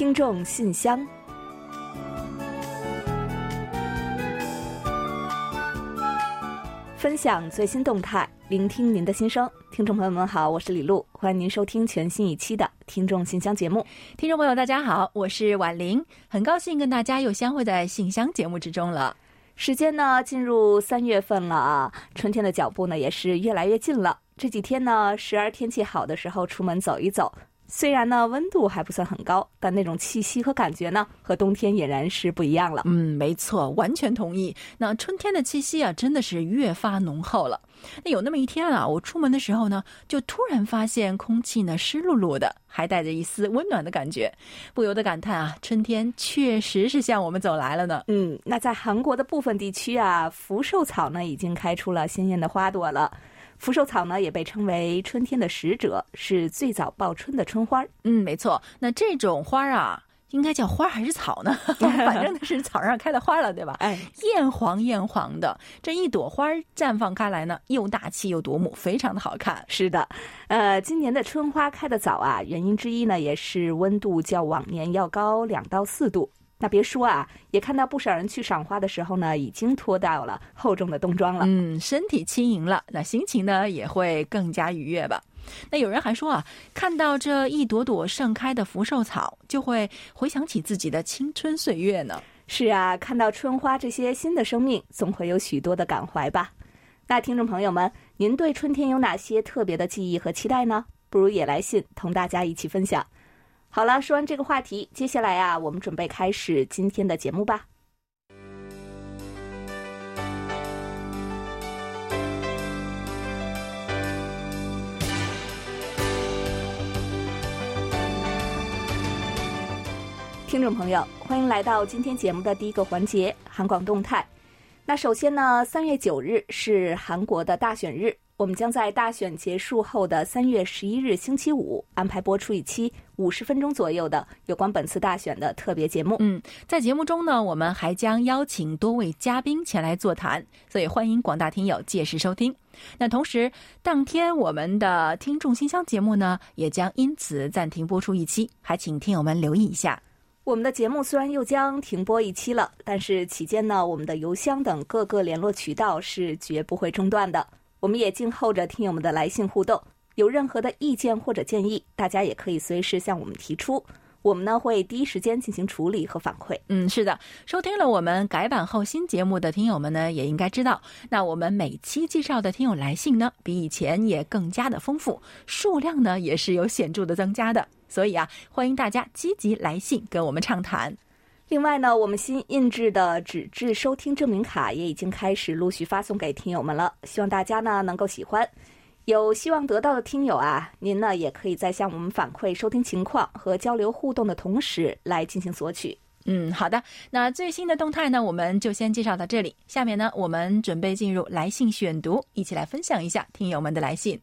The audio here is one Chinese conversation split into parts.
听众信箱，分享最新动态，聆听您的心声。听众朋友们好，我是李璐，欢迎您收听全新一期的《听众信箱》节目。听众朋友大家好，我是婉玲，很高兴跟大家又相会在信箱节目之中了。时间呢进入三月份了啊，春天的脚步呢也是越来越近了。这几天呢，时而天气好的时候出门走一走。虽然呢温度还不算很高，但那种气息和感觉呢，和冬天俨然是不一样了。嗯，没错，完全同意。那春天的气息啊，真的是越发浓厚了。那有那么一天啊，我出门的时候呢，就突然发现空气呢湿漉漉的，还带着一丝温暖的感觉，不由得感叹啊，春天确实是向我们走来了呢。嗯，那在韩国的部分地区啊，福寿草呢已经开出了鲜艳的花朵了。福寿草呢，也被称为春天的使者，是最早报春的春花。嗯，没错。那这种花啊，应该叫花还是草呢？反正是草上开的花了，对吧？哎，艳黄艳黄的，这一朵花绽放开来呢，又大气又夺目，非常的好看。是的，呃，今年的春花开的早啊，原因之一呢，也是温度较往年要高两到四度。那别说啊，也看到不少人去赏花的时候呢，已经脱掉了厚重的冬装了。嗯，身体轻盈了，那心情呢也会更加愉悦吧。那有人还说啊，看到这一朵朵盛开的福寿草，就会回想起自己的青春岁月呢。是啊，看到春花这些新的生命，总会有许多的感怀吧。那听众朋友们，您对春天有哪些特别的记忆和期待呢？不如也来信同大家一起分享。好了，说完这个话题，接下来啊，我们准备开始今天的节目吧。听众朋友，欢迎来到今天节目的第一个环节——韩广动态。那首先呢，三月九日是韩国的大选日。我们将在大选结束后的三月十一日星期五安排播出一期五十分钟左右的有关本次大选的特别节目。嗯，在节目中呢，我们还将邀请多位嘉宾前来座谈，所以欢迎广大听友届时收听。那同时，当天我们的听众信箱节目呢，也将因此暂停播出一期，还请听友们留意一下。我们的节目虽然又将停播一期了，但是期间呢，我们的邮箱等各个联络渠道是绝不会中断的。我们也静候着听友们的来信互动，有任何的意见或者建议，大家也可以随时向我们提出，我们呢会第一时间进行处理和反馈。嗯，是的，收听了我们改版后新节目的听友们呢，也应该知道，那我们每期介绍的听友来信呢，比以前也更加的丰富，数量呢也是有显著的增加的，所以啊，欢迎大家积极来信跟我们畅谈。另外呢，我们新印制的纸质收听证明卡也已经开始陆续发送给听友们了，希望大家呢能够喜欢。有希望得到的听友啊，您呢也可以在向我们反馈收听情况和交流互动的同时来进行索取。嗯，好的。那最新的动态呢，我们就先介绍到这里。下面呢，我们准备进入来信选读，一起来分享一下听友们的来信。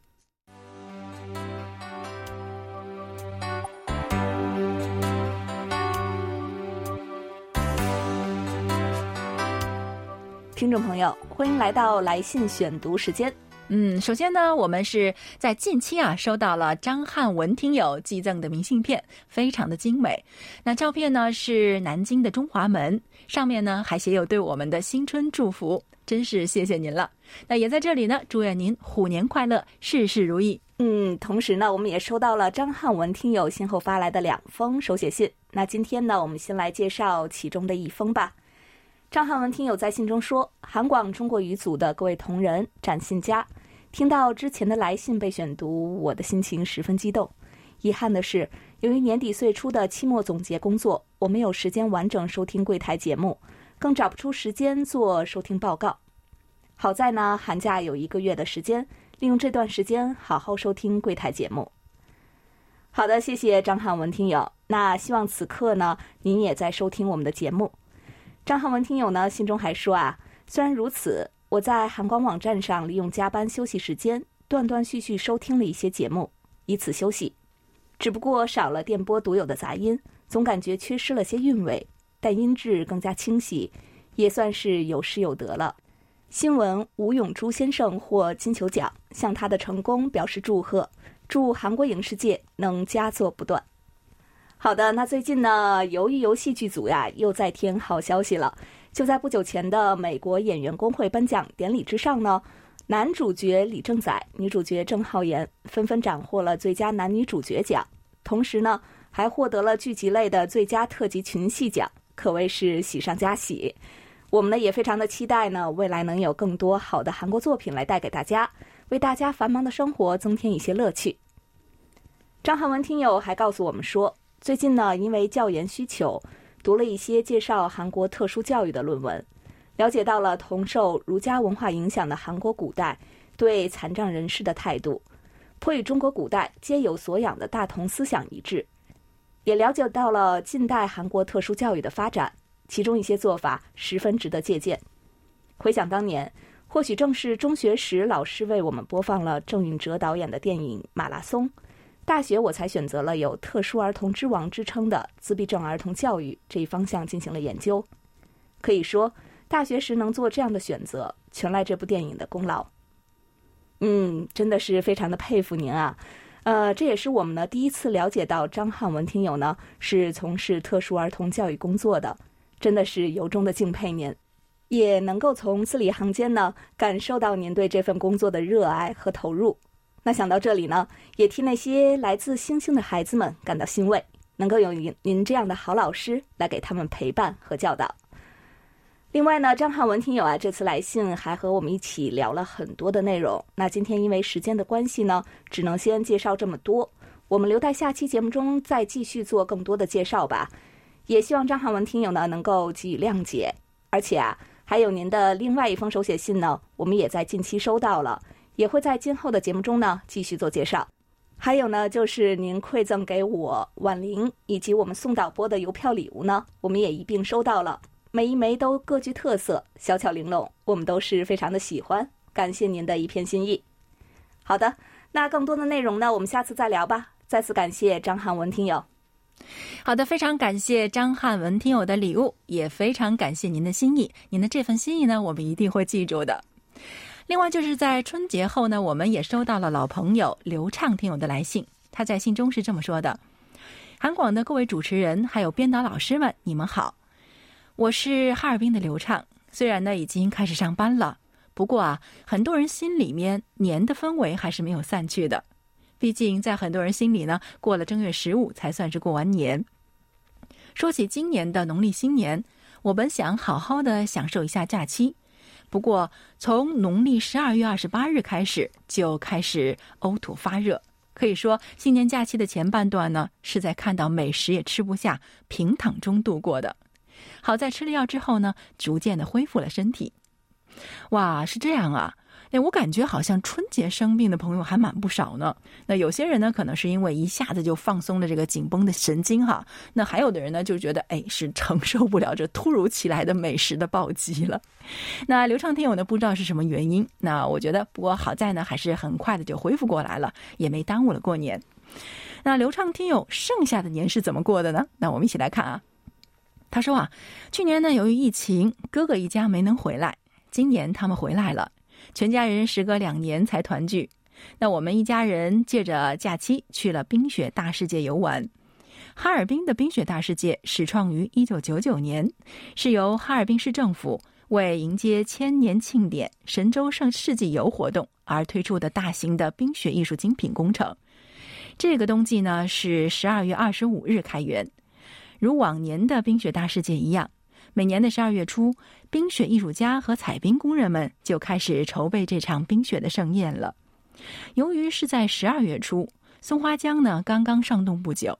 听众朋友，欢迎来到来信选读时间。嗯，首先呢，我们是在近期啊收到了张汉文听友寄赠的明信片，非常的精美。那照片呢是南京的中华门，上面呢还写有对我们的新春祝福，真是谢谢您了。那也在这里呢，祝愿您虎年快乐，事事如意。嗯，同时呢，我们也收到了张汉文听友先后发来的两封手写信。那今天呢，我们先来介绍其中的一封吧。张汉文听友在信中说：“韩广中国语组的各位同仁、展信佳，听到之前的来信被选读，我的心情十分激动。遗憾的是，由于年底岁初的期末总结工作，我没有时间完整收听柜台节目，更找不出时间做收听报告。好在呢，寒假有一个月的时间，利用这段时间好好收听柜台节目。好的，谢谢张汉文听友。那希望此刻呢，您也在收听我们的节目。”张汉文听友呢，信中还说啊，虽然如此，我在韩广网站上利用加班休息时间，断断续续收听了一些节目，以此休息。只不过少了电波独有的杂音，总感觉缺失了些韵味，但音质更加清晰，也算是有失有得了。新闻吴永珠先生获金球奖，向他的成功表示祝贺，祝韩国影视界能佳作不断。好的，那最近呢，鱿鱼游戏剧组呀又在添好消息了。就在不久前的美国演员工会颁奖典礼之上呢，男主角李正宰、女主角郑浩妍纷纷斩获了最佳男女主角奖，同时呢，还获得了剧集类的最佳特级群戏奖，可谓是喜上加喜。我们呢也非常的期待呢，未来能有更多好的韩国作品来带给大家，为大家繁忙的生活增添一些乐趣。张汉文听友还告诉我们说。最近呢，因为教研需求，读了一些介绍韩国特殊教育的论文，了解到了同受儒家文化影响的韩国古代对残障人士的态度，颇与中国古代皆有所养的大同思想一致，也了解到了近代韩国特殊教育的发展，其中一些做法十分值得借鉴。回想当年，或许正是中学时老师为我们播放了郑允哲导演的电影《马拉松》。大学我才选择了有“特殊儿童之王”之称的自闭症儿童教育这一方向进行了研究。可以说，大学时能做这样的选择，全赖这部电影的功劳。嗯，真的是非常的佩服您啊！呃，这也是我们呢第一次了解到张汉文听友呢是从事特殊儿童教育工作的，真的是由衷的敬佩您，也能够从字里行间呢感受到您对这份工作的热爱和投入。那想到这里呢，也替那些来自星星的孩子们感到欣慰，能够有您您这样的好老师来给他们陪伴和教导。另外呢，张汉文听友啊，这次来信还和我们一起聊了很多的内容。那今天因为时间的关系呢，只能先介绍这么多，我们留待下期节目中再继续做更多的介绍吧。也希望张汉文听友呢能够给予谅解。而且啊，还有您的另外一封手写信呢，我们也在近期收到了。也会在今后的节目中呢继续做介绍，还有呢就是您馈赠给我婉玲以及我们宋导播的邮票礼物呢，我们也一并收到了，每一枚都各具特色，小巧玲珑，我们都是非常的喜欢，感谢您的一片心意。好的，那更多的内容呢，我们下次再聊吧。再次感谢张汉文听友。好的，非常感谢张汉文听友的礼物，也非常感谢您的心意，您的这份心意呢，我们一定会记住的。另外，就是在春节后呢，我们也收到了老朋友刘畅听友的来信。他在信中是这么说的：“韩广的各位主持人还有编导老师们，你们好，我是哈尔滨的刘畅。虽然呢已经开始上班了，不过啊，很多人心里面年的氛围还是没有散去的。毕竟在很多人心里呢，过了正月十五才算是过完年。说起今年的农历新年，我本想好好的享受一下假期。”不过，从农历十二月二十八日开始就开始呕吐发热，可以说新年假期的前半段呢是在看到美食也吃不下、平躺中度过的。好在吃了药之后呢，逐渐的恢复了身体。哇，是这样啊。哎，我感觉好像春节生病的朋友还蛮不少呢。那有些人呢，可能是因为一下子就放松了这个紧绷的神经哈。那还有的人呢，就觉得哎，是承受不了这突如其来的美食的暴击了。那流畅听友呢，不知道是什么原因。那我觉得，不过好在呢，还是很快的就恢复过来了，也没耽误了过年。那流畅听友剩下的年是怎么过的呢？那我们一起来看啊。他说啊，去年呢，由于疫情，哥哥一家没能回来，今年他们回来了。全家人时隔两年才团聚，那我们一家人借着假期去了冰雪大世界游玩。哈尔滨的冰雪大世界始创于一九九九年，是由哈尔滨市政府为迎接千年庆典“神州盛世纪游”活动而推出的大型的冰雪艺术精品工程。这个冬季呢是十二月二十五日开园，如往年的冰雪大世界一样。每年的十二月初，冰雪艺术家和采冰工人们就开始筹备这场冰雪的盛宴了。由于是在十二月初，松花江呢刚刚上冻不久，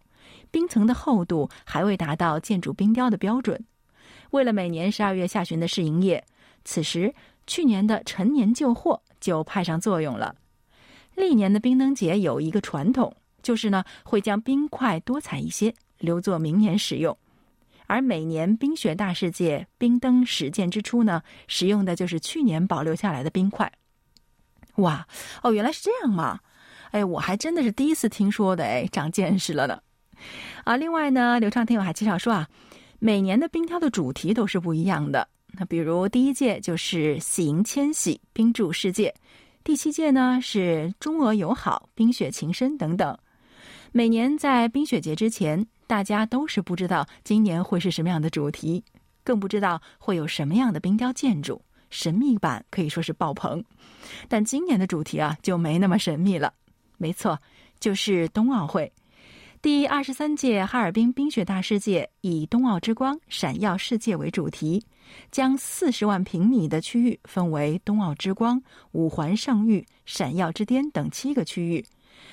冰层的厚度还未达到建筑冰雕的标准。为了每年十二月下旬的试营业，此时去年的陈年旧货就派上作用了。历年的冰灯节有一个传统，就是呢会将冰块多采一些，留作明年使用。而每年冰雪大世界冰灯始建之初呢，使用的就是去年保留下来的冰块。哇，哦，原来是这样嘛！哎，我还真的是第一次听说的，哎，长见识了呢。啊，另外呢，刘畅听友还介绍说啊，每年的冰雕的主题都是不一样的。那比如第一届就是喜迎千禧冰柱世界，第七届呢是中俄友好冰雪情深等等。每年在冰雪节之前。大家都是不知道今年会是什么样的主题，更不知道会有什么样的冰雕建筑，神秘感可以说是爆棚。但今年的主题啊，就没那么神秘了。没错，就是冬奥会。第二十三届哈尔滨冰雪大世界以“冬奥之光，闪耀世界”为主题，将四十万平米的区域分为“冬奥之光”、“五环圣域”、“闪耀之巅”等七个区域，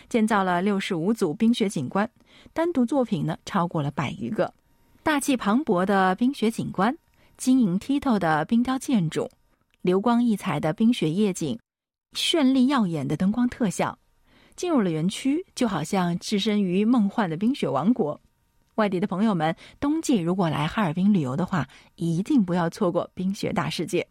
建造了六十五组冰雪景观，单独作品呢超过了百余个。大气磅礴的冰雪景观，晶莹剔透的冰雕建筑，流光溢彩的冰雪夜景，绚丽耀眼的灯光特效。进入了园区，就好像置身于梦幻的冰雪王国。外地的朋友们，冬季如果来哈尔滨旅游的话，一定不要错过冰雪大世界。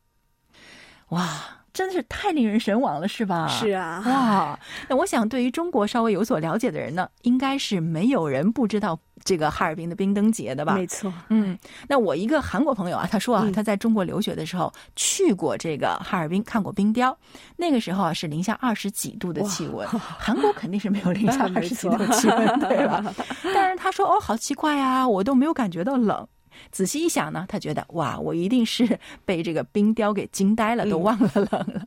哇！真的是太令人神往了，是吧？是啊，哇！那我想，对于中国稍微有所了解的人呢，应该是没有人不知道这个哈尔滨的冰灯节的吧？没错。嗯，那我一个韩国朋友啊，他说啊，他在中国留学的时候去过这个哈尔滨，看过冰雕。那个时候啊，是零下二十几度的气温，韩国肯定是没有零下二十几度的气温，对吧？但是他说，哦，好奇怪啊，我都没有感觉到冷。仔细一想呢，他觉得哇，我一定是 被这个冰雕给惊呆了，都忘了冷了。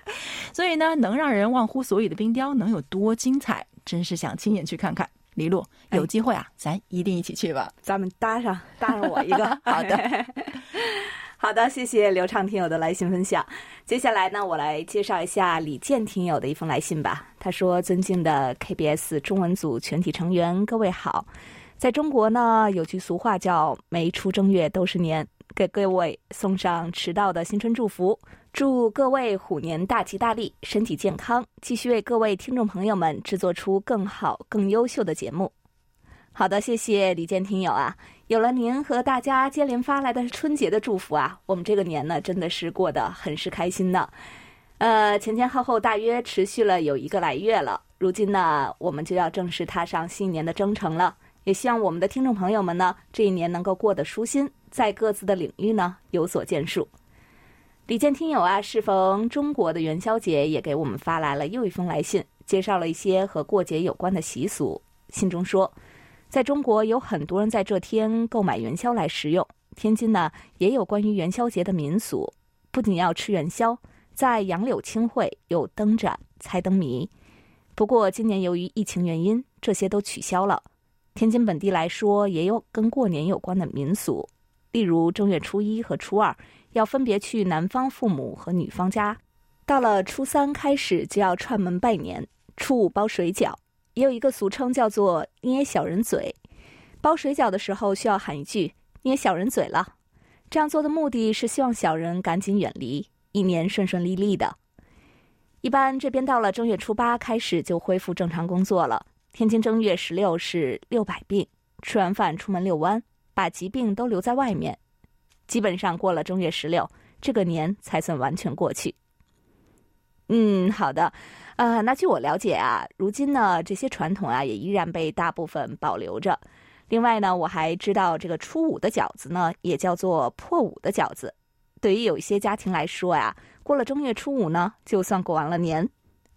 所以呢，能让人忘乎所以的冰雕能有多精彩？真是想亲眼去看看。李璐，有机会啊，咱一定一起去吧。咱们搭上，搭上我一个。好的，好的，谢谢刘畅听友的来信分享。接下来呢，我来介绍一下李健听友的一封来信吧。他说：“尊敬的 KBS 中文组全体成员，各位好。”在中国呢，有句俗话叫“没出正月都是年”，给各位送上迟到的新春祝福，祝各位虎年大吉大利，身体健康，继续为各位听众朋友们制作出更好、更优秀的节目。好的，谢谢李健听友啊，有了您和大家接连发来的春节的祝福啊，我们这个年呢真的是过得很是开心呢。呃，前前后后大约持续了有一个来月了，如今呢，我们就要正式踏上新年的征程了。也希望我们的听众朋友们呢，这一年能够过得舒心，在各自的领域呢有所建树。李健听友啊，适逢中国的元宵节，也给我们发来了又一封来信，介绍了一些和过节有关的习俗。信中说，在中国有很多人在这天购买元宵来食用。天津呢，也有关于元宵节的民俗，不仅要吃元宵，在杨柳青会有灯展、猜灯谜。不过今年由于疫情原因，这些都取消了。天津本地来说，也有跟过年有关的民俗，例如正月初一和初二要分别去男方父母和女方家，到了初三开始就要串门拜年，初五包水饺，也有一个俗称叫做捏小人嘴。包水饺的时候需要喊一句“捏小人嘴了”，这样做的目的是希望小人赶紧远离，一年顺顺利利的。一般这边到了正月初八开始就恢复正常工作了。天津正月十六是六百病，吃完饭出门遛弯，把疾病都留在外面。基本上过了正月十六，这个年才算完全过去。嗯，好的，呃，那据我了解啊，如今呢这些传统啊也依然被大部分保留着。另外呢，我还知道这个初五的饺子呢也叫做破五的饺子。对于有一些家庭来说呀，过了正月初五呢，就算过完了年。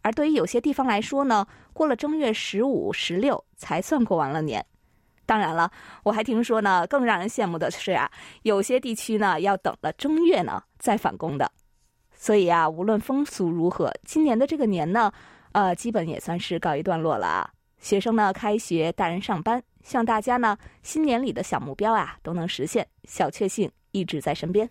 而对于有些地方来说呢，过了正月十五、十六才算过完了年。当然了，我还听说呢，更让人羡慕的是啊，有些地区呢要等了正月呢再返工的。所以啊，无论风俗如何，今年的这个年呢，呃，基本也算是告一段落了啊。学生呢开学，大人上班，希望大家呢新年里的小目标啊都能实现，小确幸一直在身边。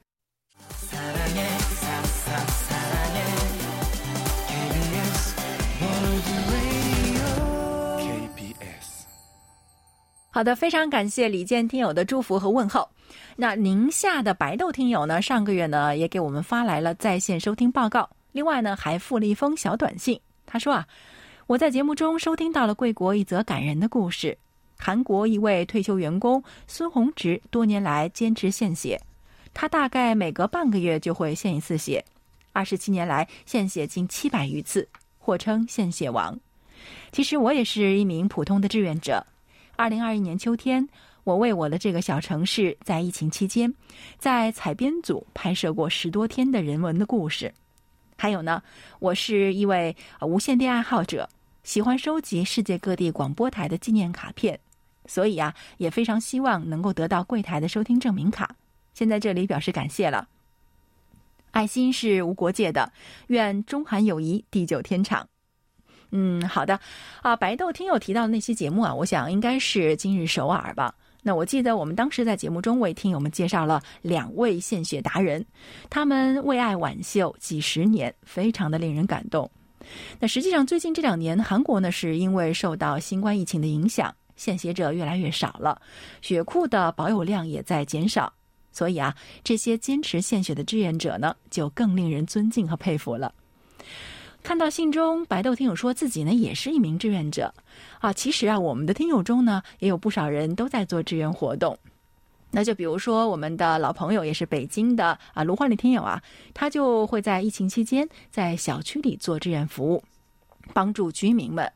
好的，非常感谢李健听友的祝福和问候。那宁夏的白豆听友呢，上个月呢也给我们发来了在线收听报告，另外呢还附了一封小短信。他说啊，我在节目中收听到了贵国一则感人的故事。韩国一位退休员工孙宏植多年来坚持献血，他大概每隔半个月就会献一次血，二十七年来献血近七百余次，或称献血王。其实我也是一名普通的志愿者。二零二一年秋天，我为我的这个小城市，在疫情期间，在采编组拍摄过十多天的人文的故事。还有呢，我是一位无线电爱好者，喜欢收集世界各地广播台的纪念卡片。所以啊，也非常希望能够得到柜台的收听证明卡。先在这里表示感谢了。爱心是无国界的，愿中韩友谊地久天长。嗯，好的啊。白豆听友提到的那期节目啊，我想应该是今日首尔吧。那我记得我们当时在节目中为听友们介绍了两位献血达人，他们为爱挽袖几十年，非常的令人感动。那实际上最近这两年，韩国呢是因为受到新冠疫情的影响，献血者越来越少了，血库的保有量也在减少，所以啊，这些坚持献血的志愿者呢，就更令人尊敬和佩服了。看到信中，白豆听友说自己呢也是一名志愿者，啊，其实啊，我们的听友中呢也有不少人都在做志愿活动。那就比如说我们的老朋友，也是北京的啊卢焕丽听友啊，他就会在疫情期间在小区里做志愿服务，帮助居民们。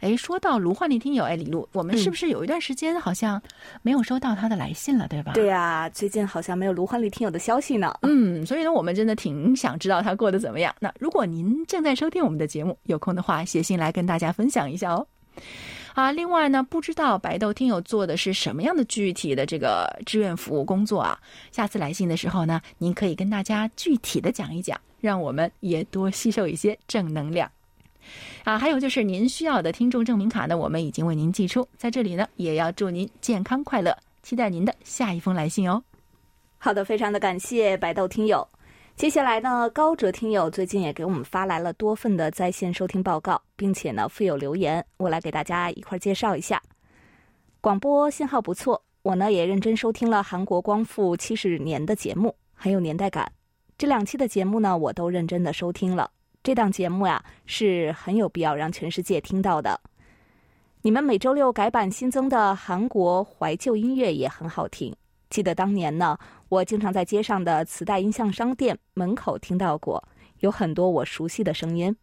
哎，说到卢焕丽听友，哎，李璐，我们是不是有一段时间好像没有收到他的来信了，对吧？对呀，最近好像没有卢焕丽听友的消息呢。嗯，所以呢，我们真的挺想知道他过得怎么样。那如果您正在收听我们的节目，有空的话写信来跟大家分享一下哦。啊，另外呢，不知道白豆听友做的是什么样的具体的这个志愿服务工作啊？下次来信的时候呢，您可以跟大家具体的讲一讲，让我们也多吸收一些正能量。啊，还有就是您需要的听众证明卡呢，我们已经为您寄出。在这里呢，也要祝您健康快乐，期待您的下一封来信哦。好的，非常的感谢白豆听友。接下来呢，高哲听友最近也给我们发来了多份的在线收听报告，并且呢附有留言，我来给大家一块介绍一下。广播信号不错，我呢也认真收听了韩国光复七十年的节目，很有年代感。这两期的节目呢，我都认真的收听了。这档节目呀，是很有必要让全世界听到的。你们每周六改版新增的韩国怀旧音乐也很好听。记得当年呢，我经常在街上的磁带音像商店门口听到过，有很多我熟悉的声音。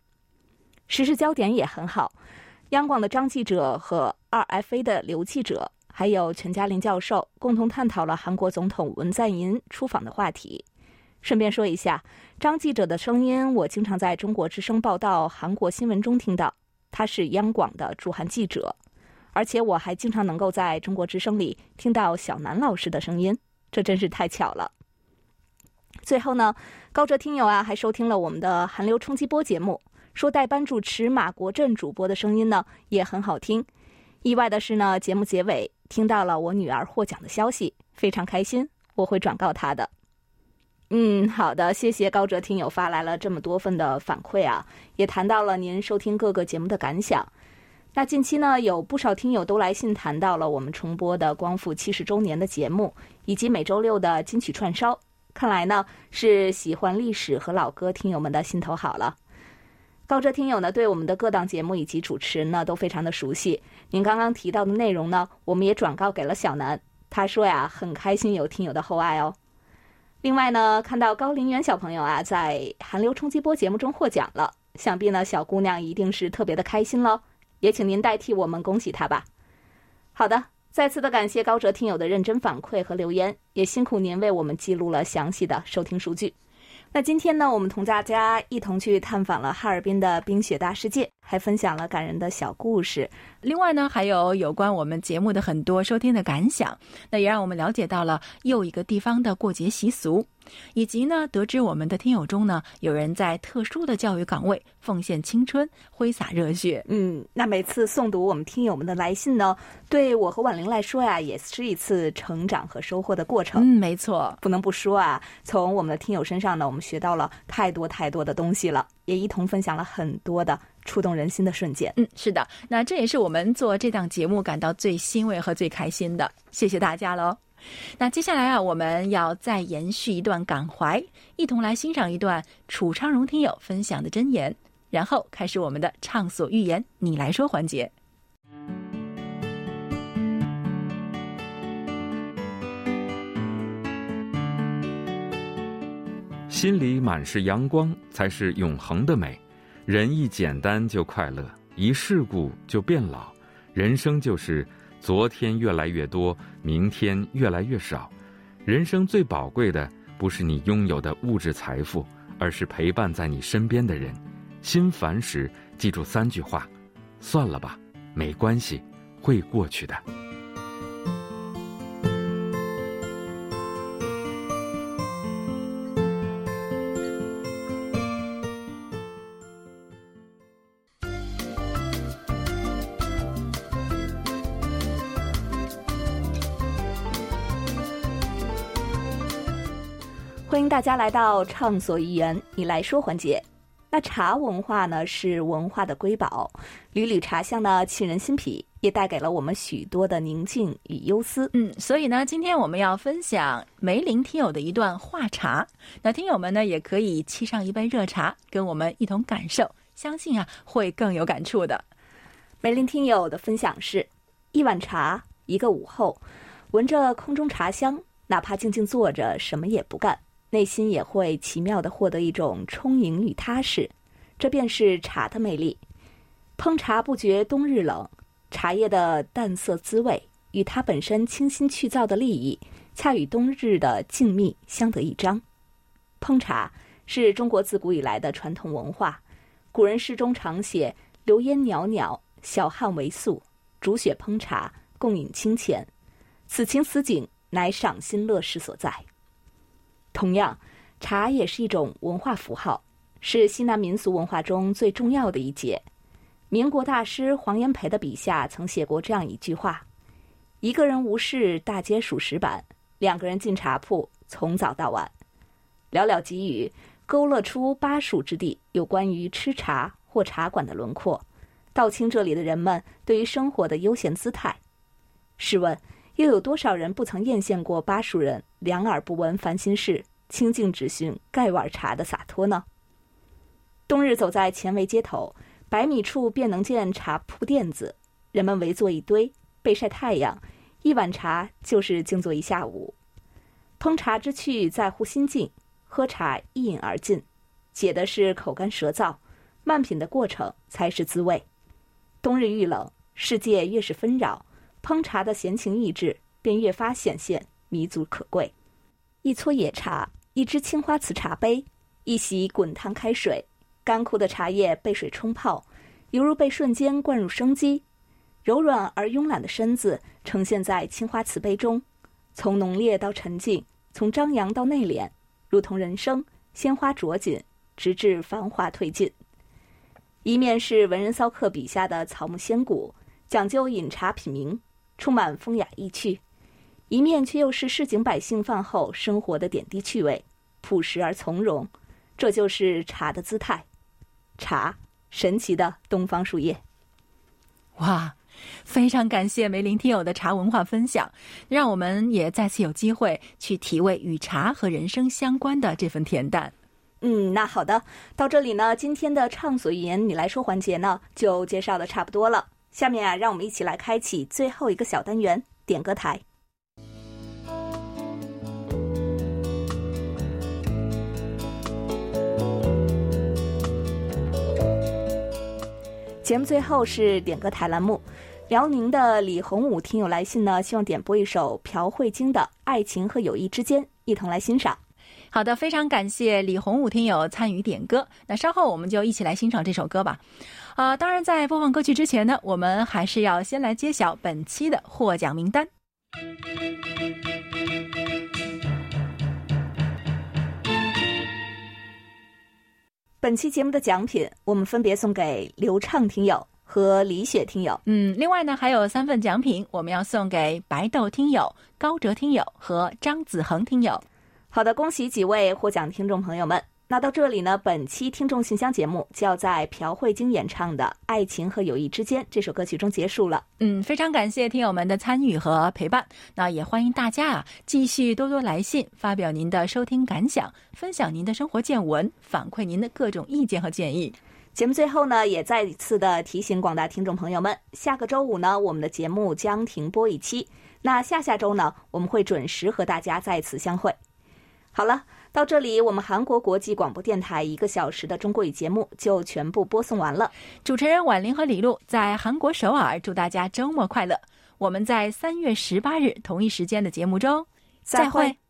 时事焦点也很好，央广的张记者和二 FA 的刘记者，还有全家林教授共同探讨了韩国总统文在寅出访的话题。顺便说一下，张记者的声音我经常在中国之声报道韩国新闻中听到，他是央广的驻韩记者，而且我还经常能够在中国之声里听到小南老师的声音，这真是太巧了。最后呢，高哲听友啊还收听了我们的韩流冲击波节目，说代班主持马国振主播的声音呢也很好听。意外的是呢，节目结尾听到了我女儿获奖的消息，非常开心，我会转告她的。嗯，好的，谢谢高哲听友发来了这么多份的反馈啊，也谈到了您收听各个节目的感想。那近期呢，有不少听友都来信谈到了我们重播的光复七十周年的节目，以及每周六的金曲串烧。看来呢，是喜欢历史和老歌听友们的心头好了。高哲听友呢，对我们的各档节目以及主持人呢，都非常的熟悉。您刚刚提到的内容呢，我们也转告给了小南，他说呀，很开心有听友的厚爱哦。另外呢，看到高林媛小朋友啊，在韩流冲击波节目中获奖了，想必呢小姑娘一定是特别的开心喽，也请您代替我们恭喜她吧。好的，再次的感谢高哲听友的认真反馈和留言，也辛苦您为我们记录了详细的收听数据。那今天呢，我们同大家一同去探访了哈尔滨的冰雪大世界，还分享了感人的小故事。另外呢，还有有关我们节目的很多收听的感想，那也让我们了解到了又一个地方的过节习俗。以及呢，得知我们的听友中呢，有人在特殊的教育岗位奉献青春、挥洒热血。嗯，那每次诵读我们听友们的来信呢，对我和婉玲来说呀，也是一次成长和收获的过程。嗯，没错，不能不说啊，从我们的听友身上呢，我们学到了太多太多的东西了，也一同分享了很多的触动人心的瞬间。嗯，是的，那这也是我们做这档节目感到最欣慰和最开心的。谢谢大家喽。那接下来啊，我们要再延续一段感怀，一同来欣赏一段楚昌荣听友分享的真言，然后开始我们的畅所欲言你来说环节。心里满是阳光，才是永恒的美。人一简单就快乐，一世故就变老。人生就是。昨天越来越多，明天越来越少。人生最宝贵的不是你拥有的物质财富，而是陪伴在你身边的人。心烦时，记住三句话：算了吧，没关系，会过去的。大家来到畅所欲言，你来说环节。那茶文化呢，是文化的瑰宝，缕缕茶香呢，沁人心脾，也带给了我们许多的宁静与忧思。嗯，所以呢，今天我们要分享梅林听友的一段话茶。那听友们呢，也可以沏上一杯热茶，跟我们一同感受，相信啊，会更有感触的。梅林听友的分享是：一碗茶，一个午后，闻着空中茶香，哪怕静静坐着，什么也不干。内心也会奇妙的获得一种充盈与踏实，这便是茶的魅力。烹茶不觉冬日冷，茶叶的淡色滋味与它本身清新去燥的利益，恰与冬日的静谧相得益彰。烹茶是中国自古以来的传统文化，古人诗中常写“流烟袅袅，小汉为素，煮雪烹茶，共饮清浅”，此情此景，乃赏心乐事所在。同样，茶也是一种文化符号，是西南民俗文化中最重要的一节。民国大师黄炎培的笔下曾写过这样一句话：“一个人无事，大街数石板；两个人进茶铺，从早到晚。”寥寥几语，勾勒出巴蜀之地有关于吃茶或茶馆的轮廓，道清这里的人们对于生活的悠闲姿态。试问？又有多少人不曾艳羡过巴蜀人两耳不闻烦心事，清静只寻盖碗茶的洒脱呢？冬日走在前围街头，百米处便能见茶铺垫子，人们围坐一堆，背晒太阳，一碗茶就是静坐一下午。烹茶之趣在乎心境，喝茶一饮而尽，解的是口干舌燥，慢品的过程才是滋味。冬日愈冷，世界越是纷扰。烹茶的闲情逸致便越发显现弥足可贵。一撮野茶，一只青花瓷茶杯，一袭滚烫开水，干枯的茶叶被水冲泡，犹如被瞬间灌入生机。柔软而慵懒的身子呈现在青花瓷杯中，从浓烈到沉静，从张扬到内敛，如同人生鲜花着锦，直至繁华褪尽。一面是文人骚客笔下的草木仙谷，讲究饮茶品茗。充满风雅意趣，一面却又是市井百姓饭后生活的点滴趣味，朴实而从容。这就是茶的姿态，茶，神奇的东方树叶。哇，非常感谢梅林听友的茶文化分享，让我们也再次有机会去体味与茶和人生相关的这份恬淡。嗯，那好的，到这里呢，今天的畅所欲言你来说环节呢，就介绍的差不多了。下面啊，让我们一起来开启最后一个小单元——点歌台。节目最后是点歌台栏目，辽宁的李洪武听友来信呢，希望点播一首朴慧晶的《爱情和友谊之间》，一同来欣赏。好的，非常感谢李洪武听友参与点歌。那稍后我们就一起来欣赏这首歌吧。啊，当然，在播放歌曲之前呢，我们还是要先来揭晓本期的获奖名单。本期节目的奖品，我们分别送给刘畅听友和李雪听友。嗯，另外呢，还有三份奖品，我们要送给白豆听友、高哲听友和张子恒听友。好的，恭喜几位获奖听众朋友们。那到这里呢，本期听众信箱节目就要在朴慧晶演唱的《爱情和友谊之间》这首歌曲中结束了。嗯，非常感谢听友们的参与和陪伴。那也欢迎大家啊，继续多多来信，发表您的收听感想，分享您的生活见闻，反馈您的各种意见和建议。节目最后呢，也再一次的提醒广大听众朋友们，下个周五呢，我们的节目将停播一期。那下下周呢，我们会准时和大家再次相会。好了。到这里，我们韩国国际广播电台一个小时的中国语节目就全部播送完了。主持人婉玲和李璐在韩国首尔，祝大家周末快乐。我们在三月十八日同一时间的节目中再会。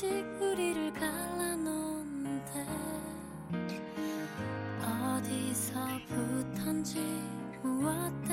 다시 우리를 갈라놓는데 어디서부터인지 무엇